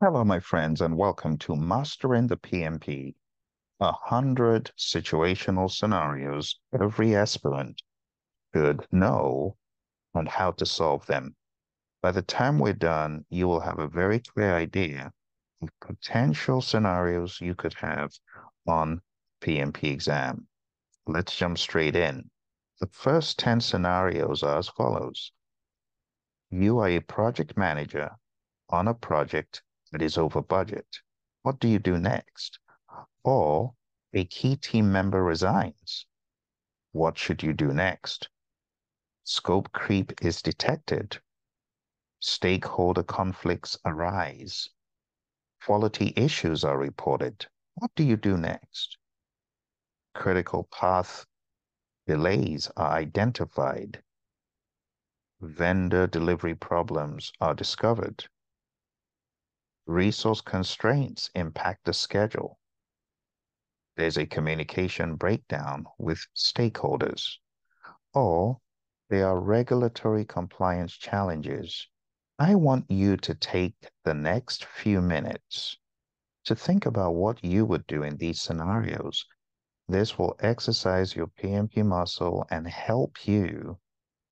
Hello, my friends, and welcome to Mastering the PMP, a hundred situational scenarios every aspirant should know and how to solve them. By the time we're done, you will have a very clear idea of potential scenarios you could have on PMP exam. Let's jump straight in. The first 10 scenarios are as follows. You are a project manager on a project that is over budget. What do you do next? Or a key team member resigns. What should you do next? Scope creep is detected. Stakeholder conflicts arise. Quality issues are reported. What do you do next? Critical path delays are identified. Vendor delivery problems are discovered. Resource constraints impact the schedule. There's a communication breakdown with stakeholders. Or there are regulatory compliance challenges. I want you to take the next few minutes to think about what you would do in these scenarios. This will exercise your PMP muscle and help you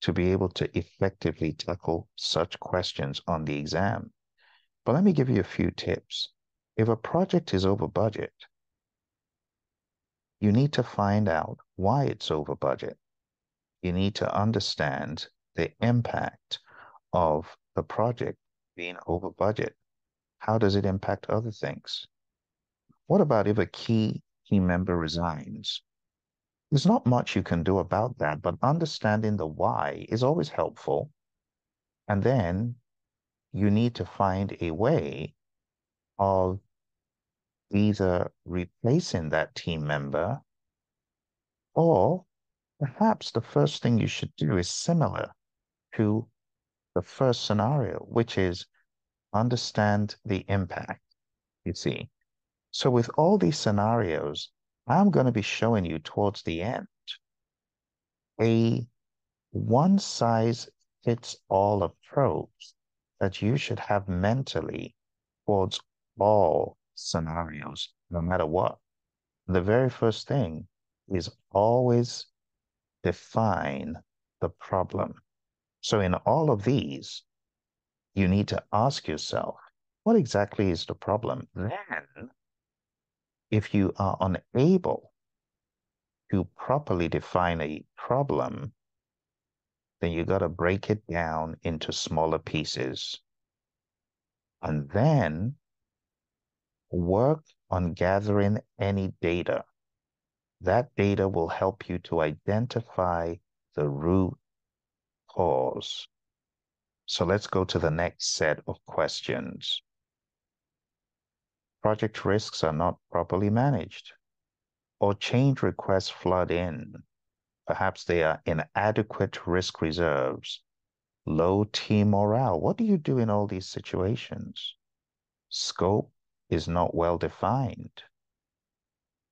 to be able to effectively tackle such questions on the exam. But let me give you a few tips. If a project is over budget, you need to find out why it's over budget. You need to understand the impact of the project being over budget. How does it impact other things? What about if a key team member resigns? There's not much you can do about that, but understanding the why is always helpful. And then you need to find a way of either replacing that team member or perhaps the first thing you should do is similar to the first scenario, which is understand the impact, you see. So with all these scenarios, I'm going to be showing you towards the end a one size fits all approach that you should have mentally towards all scenarios, no matter what. The very first thing is always define the problem. So in all of these, you need to ask yourself, what exactly is the problem? Then, if you are unable to properly define a problem, then you got to break it down into smaller pieces. And then work on gathering any data. That data will help you to identify the root cause. So let's go to the next set of questions. Project risks are not properly managed, or change requests flood in. Perhaps they are inadequate risk reserves, low team morale. What do you do in all these situations? Scope is not well defined,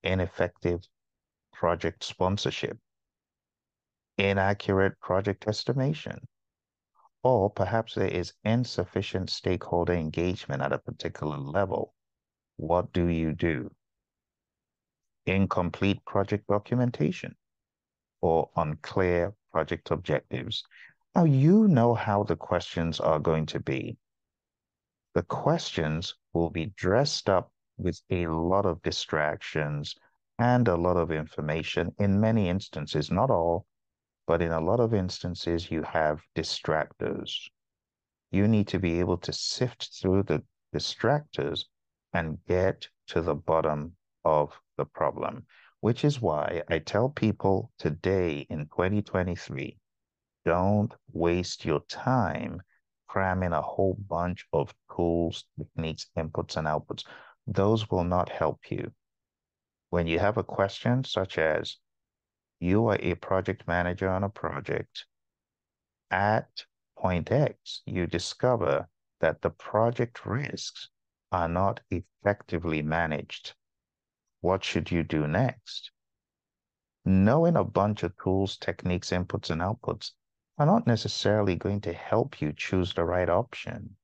ineffective project sponsorship, inaccurate project estimation, or perhaps there is insufficient stakeholder engagement at a particular level. What do you do? Incomplete project documentation or unclear project objectives. Now, you know how the questions are going to be. The questions will be dressed up with a lot of distractions and a lot of information. In many instances, not all, but in a lot of instances, you have distractors. You need to be able to sift through the distractors and get to the bottom of the problem which is why I tell people today in 2023 don't waste your time cramming a whole bunch of tools, techniques, inputs, and outputs. Those will not help you. When you have a question such as, you are a project manager on a project, at point X, you discover that the project risks are not effectively managed what should you do next? Knowing a bunch of tools, techniques, inputs, and outputs are not necessarily going to help you choose the right option.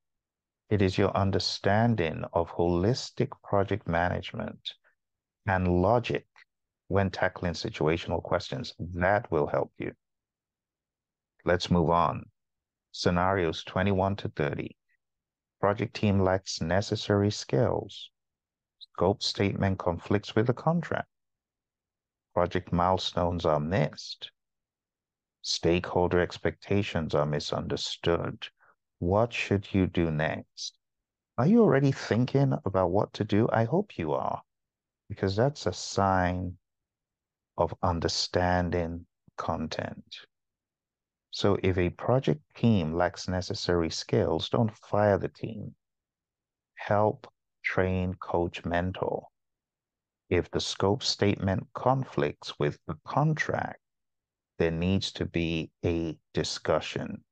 It is your understanding of holistic project management and logic when tackling situational questions that will help you. Let's move on. Scenarios 21 to 30. Project team lacks necessary skills. Scope statement conflicts with the contract. Project milestones are missed. Stakeholder expectations are misunderstood. What should you do next? Are you already thinking about what to do? I hope you are, because that's a sign of understanding content. So if a project team lacks necessary skills, don't fire the team. Help, train, coach, mentor. If the scope statement conflicts with the contract, there needs to be a discussion,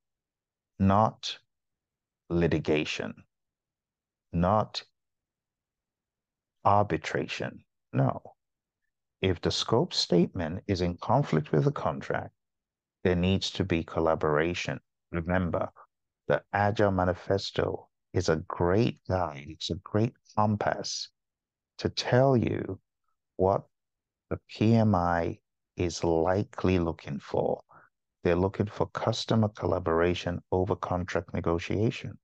not litigation, not arbitration. No. If the scope statement is in conflict with the contract, there needs to be collaboration. Remember, the Agile Manifesto is a great guide, it's a great compass to tell you what the PMI is likely looking for. They're looking for customer collaboration over contract negotiation.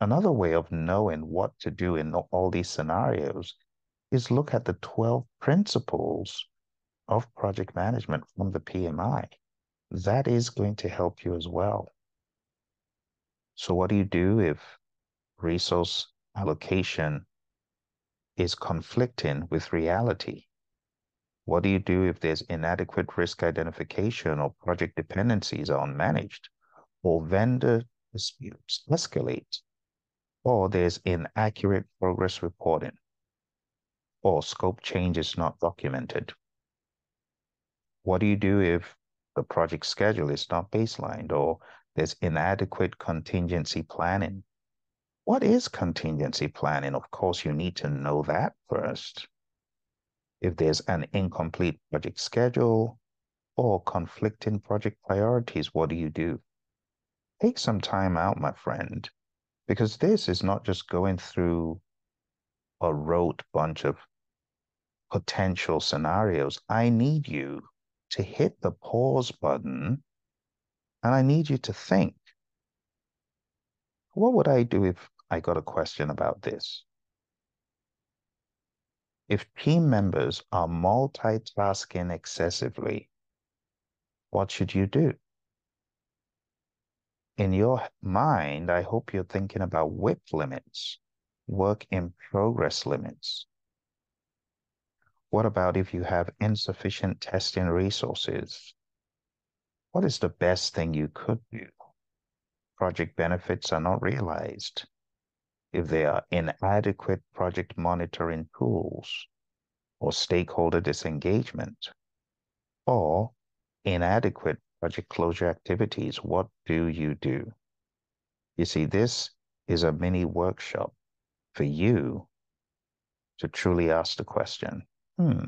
Another way of knowing what to do in all these scenarios is look at the 12 principles of project management from the PMI that is going to help you as well. So what do you do if resource allocation is conflicting with reality? What do you do if there's inadequate risk identification or project dependencies are unmanaged or vendor disputes escalate or there's inaccurate progress reporting or scope change is not documented? What do you do if the project schedule is not baselined or there's inadequate contingency planning. What is contingency planning? Of course, you need to know that first. If there's an incomplete project schedule or conflicting project priorities, what do you do? Take some time out, my friend, because this is not just going through a rote bunch of potential scenarios. I need you to hit the pause button and I need you to think what would I do if I got a question about this? If team members are multitasking excessively, what should you do? In your mind, I hope you're thinking about WIP limits, work in progress limits, what about if you have insufficient testing resources? What is the best thing you could do? Project benefits are not realized. If there are inadequate project monitoring tools or stakeholder disengagement or inadequate project closure activities, what do you do? You see, this is a mini workshop for you to truly ask the question hmm,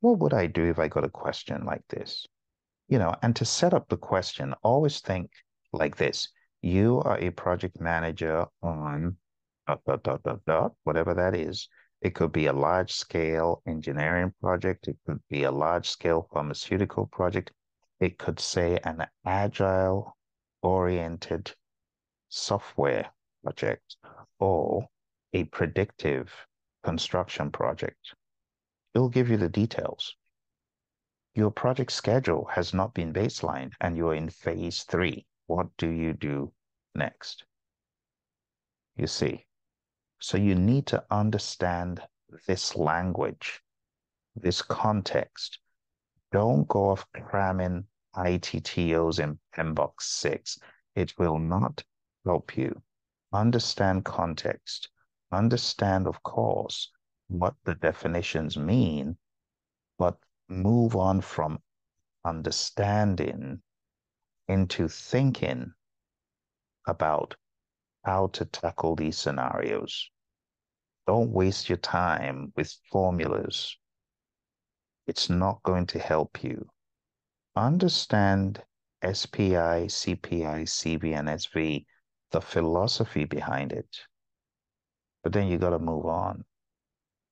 what would I do if I got a question like this? You know, and to set up the question, always think like this. You are a project manager on dot, dot, dot, dot, dot, whatever that is. It could be a large scale engineering project. It could be a large scale pharmaceutical project. It could say an agile oriented software project or a predictive construction project. It'll give you the details. Your project schedule has not been baselined and you're in phase three. What do you do next? You see, so you need to understand this language, this context. Don't go off cramming ITTOs in PMBOK 6. It will not help you. Understand context understand, of course, what the definitions mean, but move on from understanding into thinking about how to tackle these scenarios. Don't waste your time with formulas. It's not going to help you. Understand SPI, CPI, CV, and SV the philosophy behind it. But then you got to move on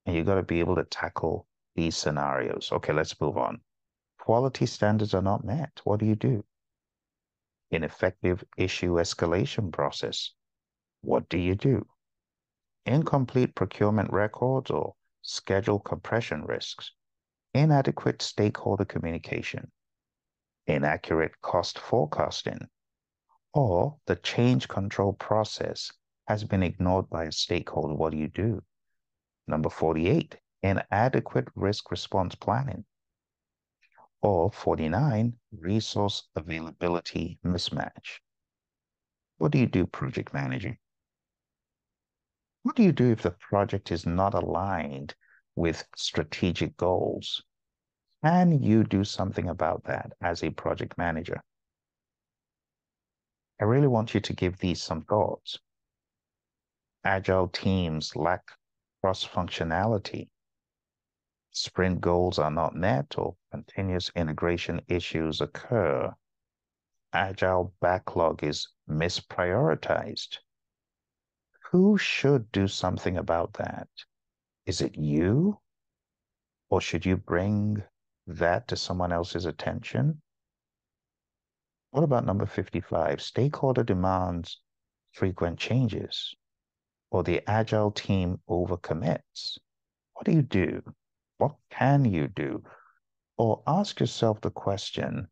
and you got to be able to tackle these scenarios. Okay, let's move on. Quality standards are not met. What do you do? Ineffective issue escalation process. What do you do? Incomplete procurement records or schedule compression risks. Inadequate stakeholder communication. Inaccurate cost forecasting. Or the change control process has been ignored by a stakeholder. What do you do? Number 48, inadequate risk response planning. Or 49, resource availability mismatch. What do you do, project manager? What do you do if the project is not aligned with strategic goals? Can you do something about that as a project manager? I really want you to give these some thoughts. Agile teams lack cross-functionality. Sprint goals are not met or continuous integration issues occur. Agile backlog is misprioritized. Who should do something about that? Is it you? Or should you bring that to someone else's attention? What about number 55? Stakeholder demands frequent changes or the agile team overcommits. What do you do? What can you do? Or ask yourself the question,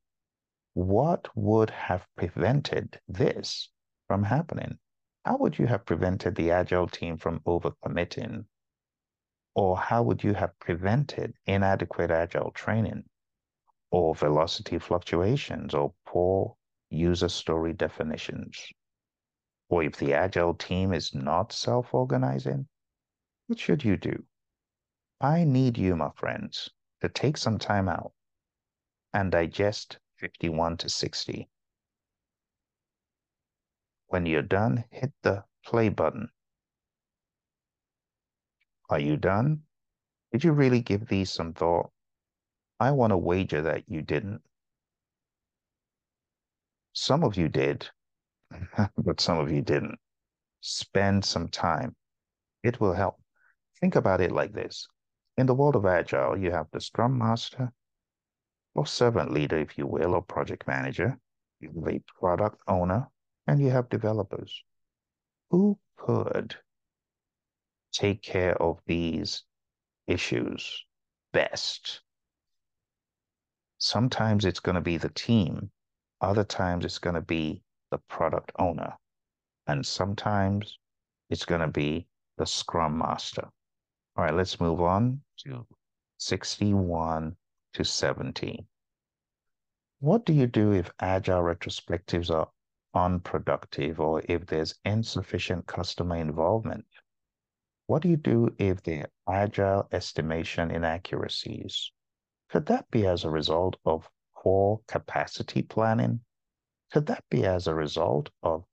what would have prevented this from happening? How would you have prevented the agile team from overcommitting? Or how would you have prevented inadequate agile training? Or velocity fluctuations or poor user story definitions? or if the agile team is not self-organizing, what should you do? I need you, my friends, to take some time out and digest 51 to 60. When you're done, hit the play button. Are you done? Did you really give these some thought? I want to wager that you didn't. Some of you did, but some of you didn't. Spend some time. It will help. Think about it like this. In the world of Agile, you have the Scrum Master, or servant leader, if you will, or project manager. You have a product owner, and you have developers. Who could take care of these issues best? Sometimes it's going to be the team. Other times it's going to be the product owner. And sometimes it's going to be the scrum master. All right, let's move on to 61 to 70. What do you do if agile retrospectives are unproductive or if there's insufficient customer involvement? What do you do if there are agile estimation inaccuracies? Could that be as a result of poor capacity planning could that be as a result of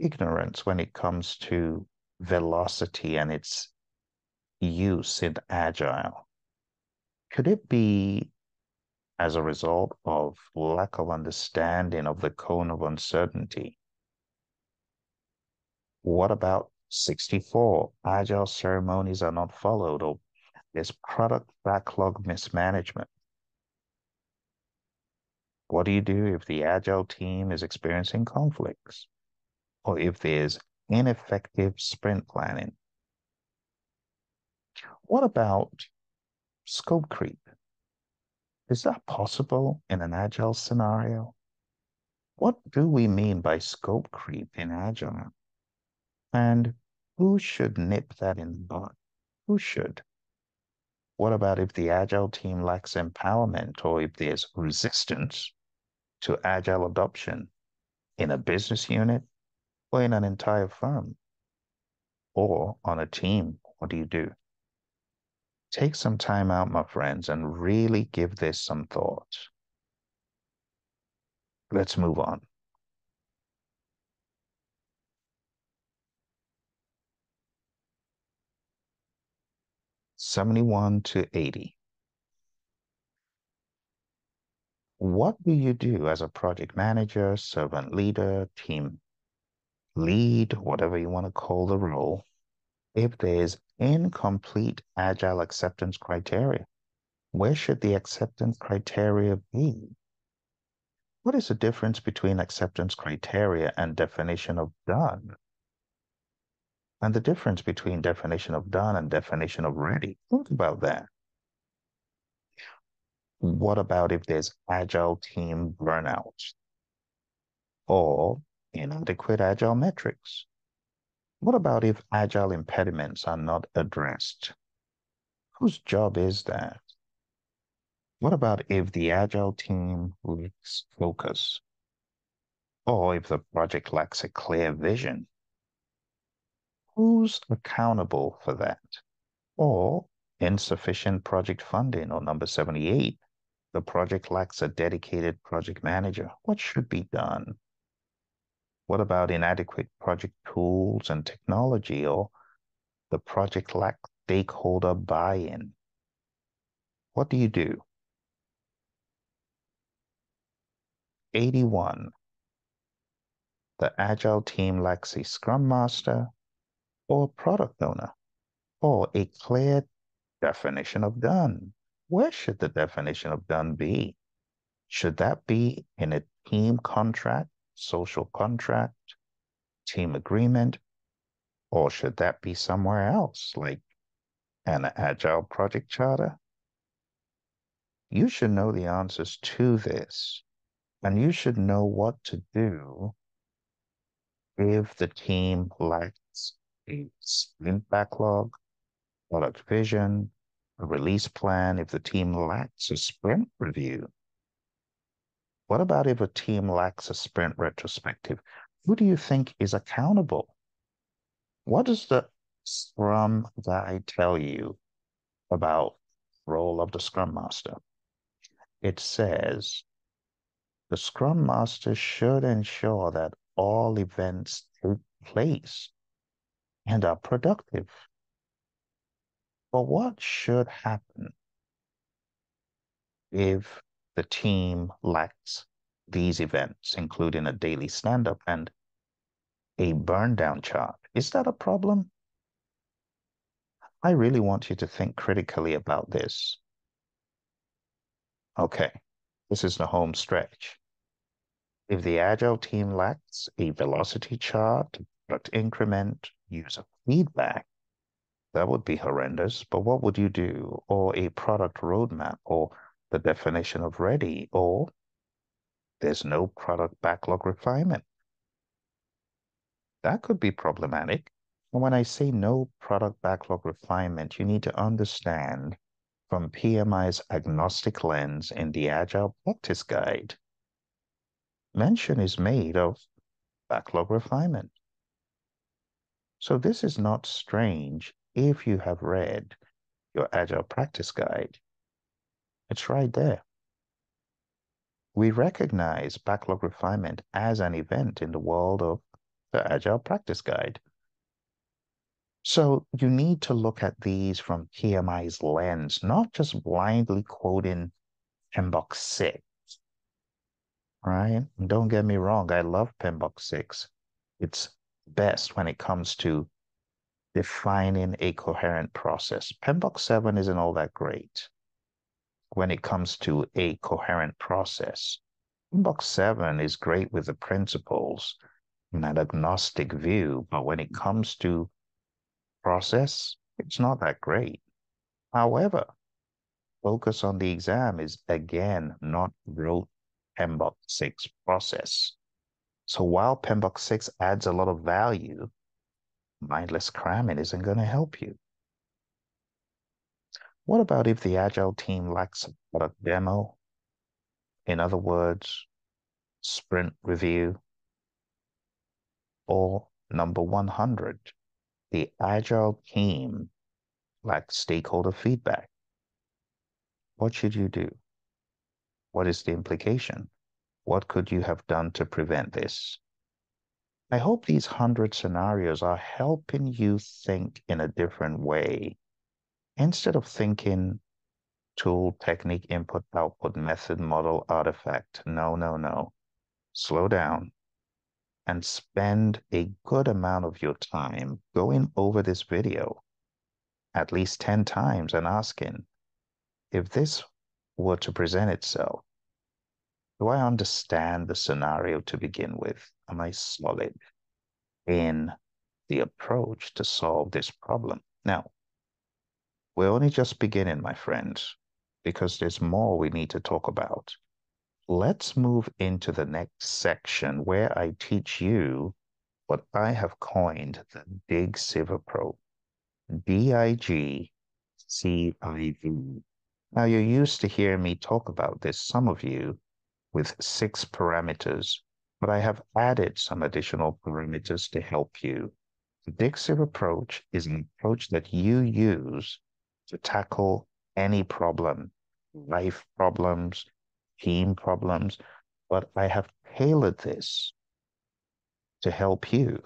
ignorance when it comes to velocity and its use in agile? Could it be as a result of lack of understanding of the cone of uncertainty? What about 64? Agile ceremonies are not followed, or there's product backlog mismanagement. What do you do if the agile team is experiencing conflicts or if there's ineffective sprint planning? What about scope creep? Is that possible in an agile scenario? What do we mean by scope creep in agile? And who should nip that in the bud? Who should? What about if the agile team lacks empowerment or if there's resistance to agile adoption in a business unit or in an entire firm or on a team? What do you do? Take some time out, my friends, and really give this some thought. Let's move on. Seventy-one to eighty. What do you do as a project manager, servant leader, team lead, whatever you want to call the role, if there's incomplete agile acceptance criteria? Where should the acceptance criteria be? What is the difference between acceptance criteria and definition of done? And the difference between definition of done and definition of ready? Think about that. What about if there's agile team burnout or inadequate agile metrics? What about if agile impediments are not addressed? Whose job is that? What about if the agile team lacks focus? Or if the project lacks a clear vision? Who's accountable for that? Or insufficient project funding, or number 78, the project lacks a dedicated project manager. What should be done? What about inadequate project tools and technology, or the project lacks stakeholder buy-in? What do you do? 81. The agile team lacks a scrum master or product owner or a clear definition of done. Where should the definition of done be? Should that be in a team contract, social contract, team agreement, or should that be somewhere else, like an agile project charter? You should know the answers to this and you should know what to do if the team lacks a sprint backlog, product vision, a release plan, if the team lacks a sprint review. What about if a team lacks a sprint retrospective? Who do you think is accountable? What does the Scrum guide tell you about role of the Scrum Master? It says the Scrum Master should ensure that all events take place and are productive. But what should happen if the team lacks these events, including a daily stand up and a burn down chart? Is that a problem? I really want you to think critically about this. Okay, this is the home stretch. If the agile team lacks a velocity chart, product increment, user feedback, that would be horrendous. But what would you do? Or a product roadmap, or the definition of ready, or there's no product backlog refinement. That could be problematic. And when I say no product backlog refinement, you need to understand from PMI's agnostic lens in the Agile Practice Guide, mention is made of backlog refinement. So this is not strange if you have read your Agile Practice Guide. It's right there. We recognize backlog refinement as an event in the world of the Agile Practice Guide. So you need to look at these from PMI's lens, not just blindly quoting PMBOK 6. Right? And don't get me wrong, I love PMBOK 6. It's best when it comes to defining a coherent process. PMBOK 7 isn't all that great when it comes to a coherent process. Box 7 is great with the principles in an agnostic view, but when it comes to process, it's not that great. However, focus on the exam is again not rote PMBOK 6 process. So while PMBOK 6 adds a lot of value, mindless cramming isn't going to help you. What about if the Agile team lacks a product demo? In other words, sprint review, or number 100, the agile team lacks stakeholder feedback. What should you do? What is the implication? What could you have done to prevent this? I hope these 100 scenarios are helping you think in a different way. Instead of thinking tool, technique, input, output, method, model, artifact. No, no, no. Slow down. and spend a good amount of your time going over this video at least 10 times and asking if this were to present itself, do I understand the scenario to begin with? Am I solid in the approach to solve this problem? Now, we're only just beginning, my friends, because there's more we need to talk about. Let's move into the next section where I teach you what I have coined the Dig Civ approach. D-I-G-C-I-V. Now, you're used to hearing me talk about this, some of you, with six parameters, but I have added some additional parameters to help you. The Dig Civ approach is an approach that you use to tackle any problem, mm. life problems, team problems, but I have tailored this to help you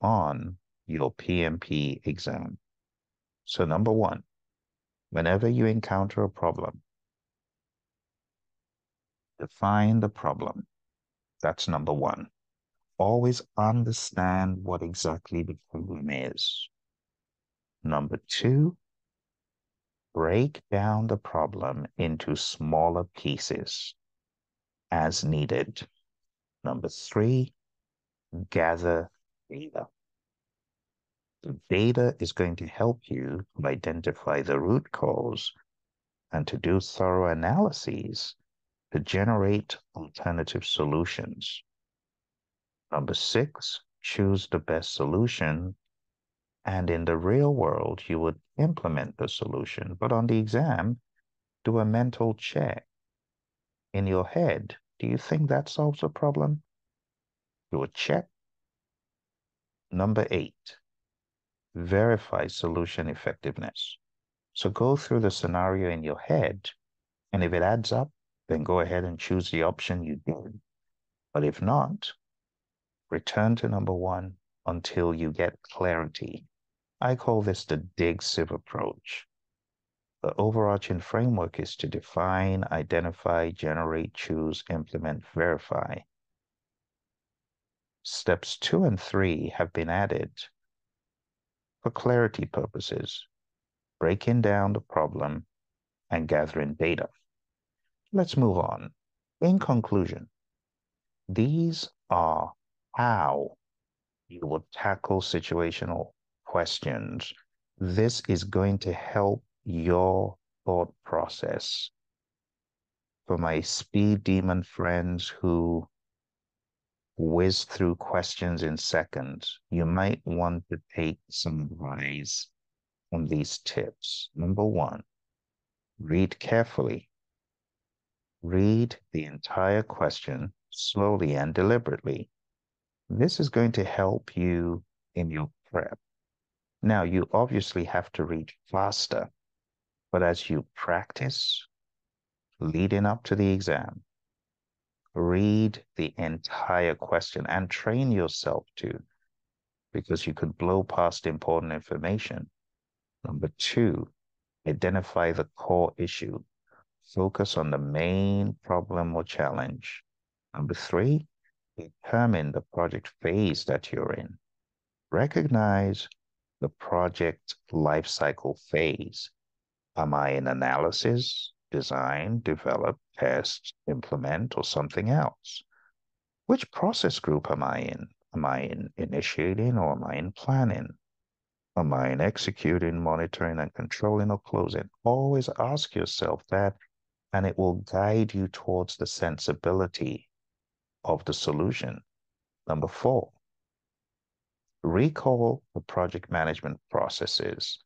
on your PMP exam. So number one, whenever you encounter a problem, define the problem. That's number one. Always understand what exactly the problem is. Number two, break down the problem into smaller pieces as needed. Number three, gather data. The data is going to help you identify the root cause and to do thorough analyses to generate alternative solutions. Number six, choose the best solution and in the real world, you would implement the solution. But on the exam, do a mental check. In your head, do you think that solves a problem? Do a check. Number eight, verify solution effectiveness. So go through the scenario in your head, and if it adds up, then go ahead and choose the option you did. But if not, return to number one until you get clarity I call this the Dig Civ approach. The overarching framework is to define, identify, generate, choose, implement, verify. Steps two and three have been added for clarity purposes, breaking down the problem and gathering data. Let's move on. In conclusion, these are how you would tackle situational questions, this is going to help your thought process. For my speed demon friends who whiz through questions in seconds, you might want to take some advice on these tips. Number one, read carefully. Read the entire question slowly and deliberately. This is going to help you in your prep. Now, you obviously have to read faster, but as you practice leading up to the exam, read the entire question and train yourself to, because you could blow past important information. Number two, identify the core issue. Focus on the main problem or challenge. Number three, determine the project phase that you're in. Recognize the project lifecycle phase. Am I in analysis, design, develop, test, implement, or something else? Which process group am I in? Am I in initiating or am I in planning? Am I in executing, monitoring, and controlling or closing? Always ask yourself that, and it will guide you towards the sensibility of the solution. Number four, Recall the project management processes.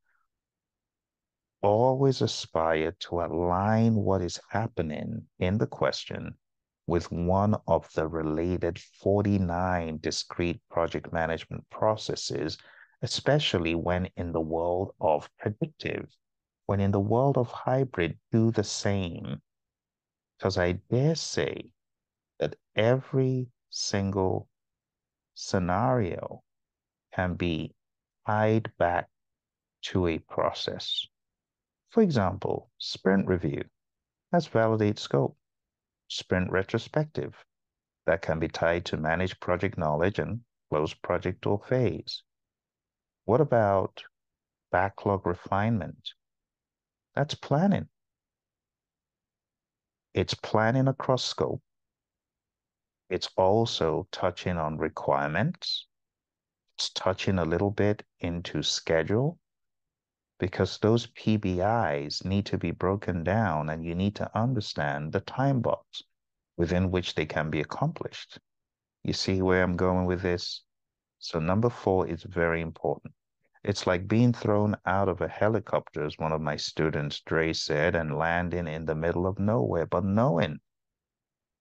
Always aspire to align what is happening in the question with one of the related 49 discrete project management processes, especially when in the world of predictive. When in the world of hybrid, do the same. Because I dare say that every single scenario can be tied back to a process. For example, sprint review. That's validate scope. Sprint retrospective. that can be tied to manage project knowledge and close project or phase. What about backlog refinement? That's planning. It's planning across scope. It's also touching on requirements. Touching a little bit into schedule because those PBIs need to be broken down and you need to understand the time box within which they can be accomplished. You see where I'm going with this? So number four is very important. It's like being thrown out of a helicopter, as one of my students, Dre, said, and landing in the middle of nowhere, but knowing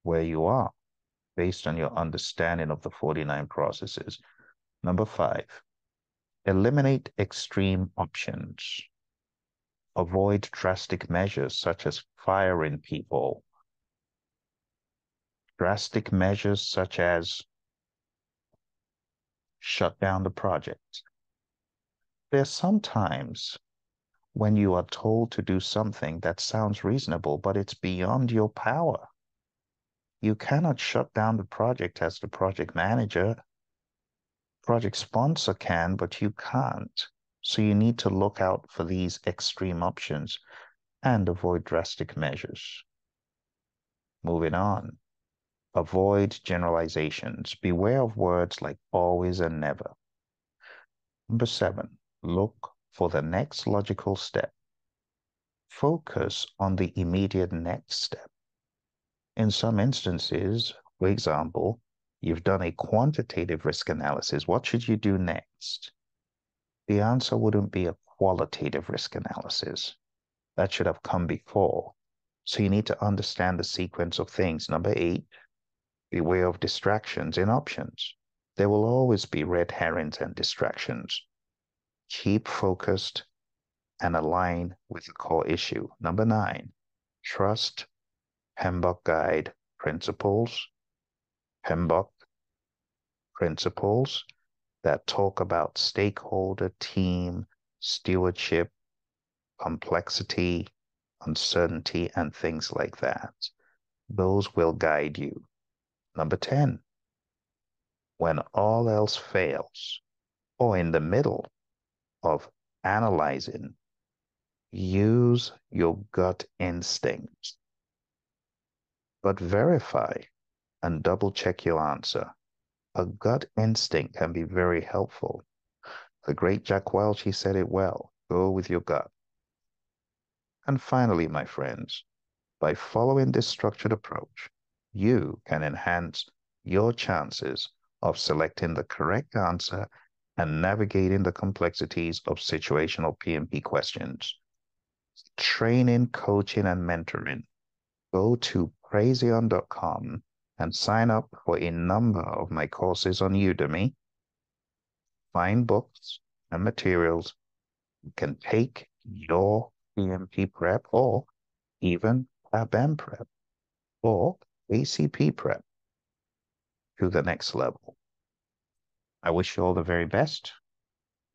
where you are based on your understanding of the 49 processes. Number five, eliminate extreme options. Avoid drastic measures such as firing people. Drastic measures such as shut down the project. There are some times when you are told to do something that sounds reasonable, but it's beyond your power. You cannot shut down the project as the project manager. Project sponsor can, but you can't. So you need to look out for these extreme options and avoid drastic measures. Moving on. Avoid generalizations. Beware of words like always and never. Number seven, look for the next logical step. Focus on the immediate next step. In some instances, for example, you've done a quantitative risk analysis. What should you do next? The answer wouldn't be a qualitative risk analysis. That should have come before. So you need to understand the sequence of things. Number eight, Beware of distractions in options. There will always be red herrings and distractions. Keep focused and align with the core issue. Number nine, trust PMBOK Guide principles. PMBOK principles that talk about stakeholder, team, stewardship, complexity, uncertainty, and things like that. Those will guide you. Number 10, when all else fails, or in the middle of analyzing, use your gut instinct, but verify and double check your answer. A gut instinct can be very helpful. The great Jack Welch, he said it well go with your gut. And finally, my friends, by following this structured approach, you can enhance your chances of selecting the correct answer and navigating the complexities of situational PMP questions. Training, coaching, and mentoring. Go to praizion.com and sign up for a number of my courses on Udemy. Find books and materials you can take your PMP prep or even PABM prep or ACP prep to the next level. I wish you all the very best.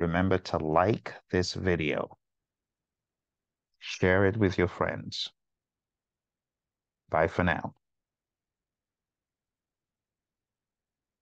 Remember to like this video. Share it with your friends. Bye for now.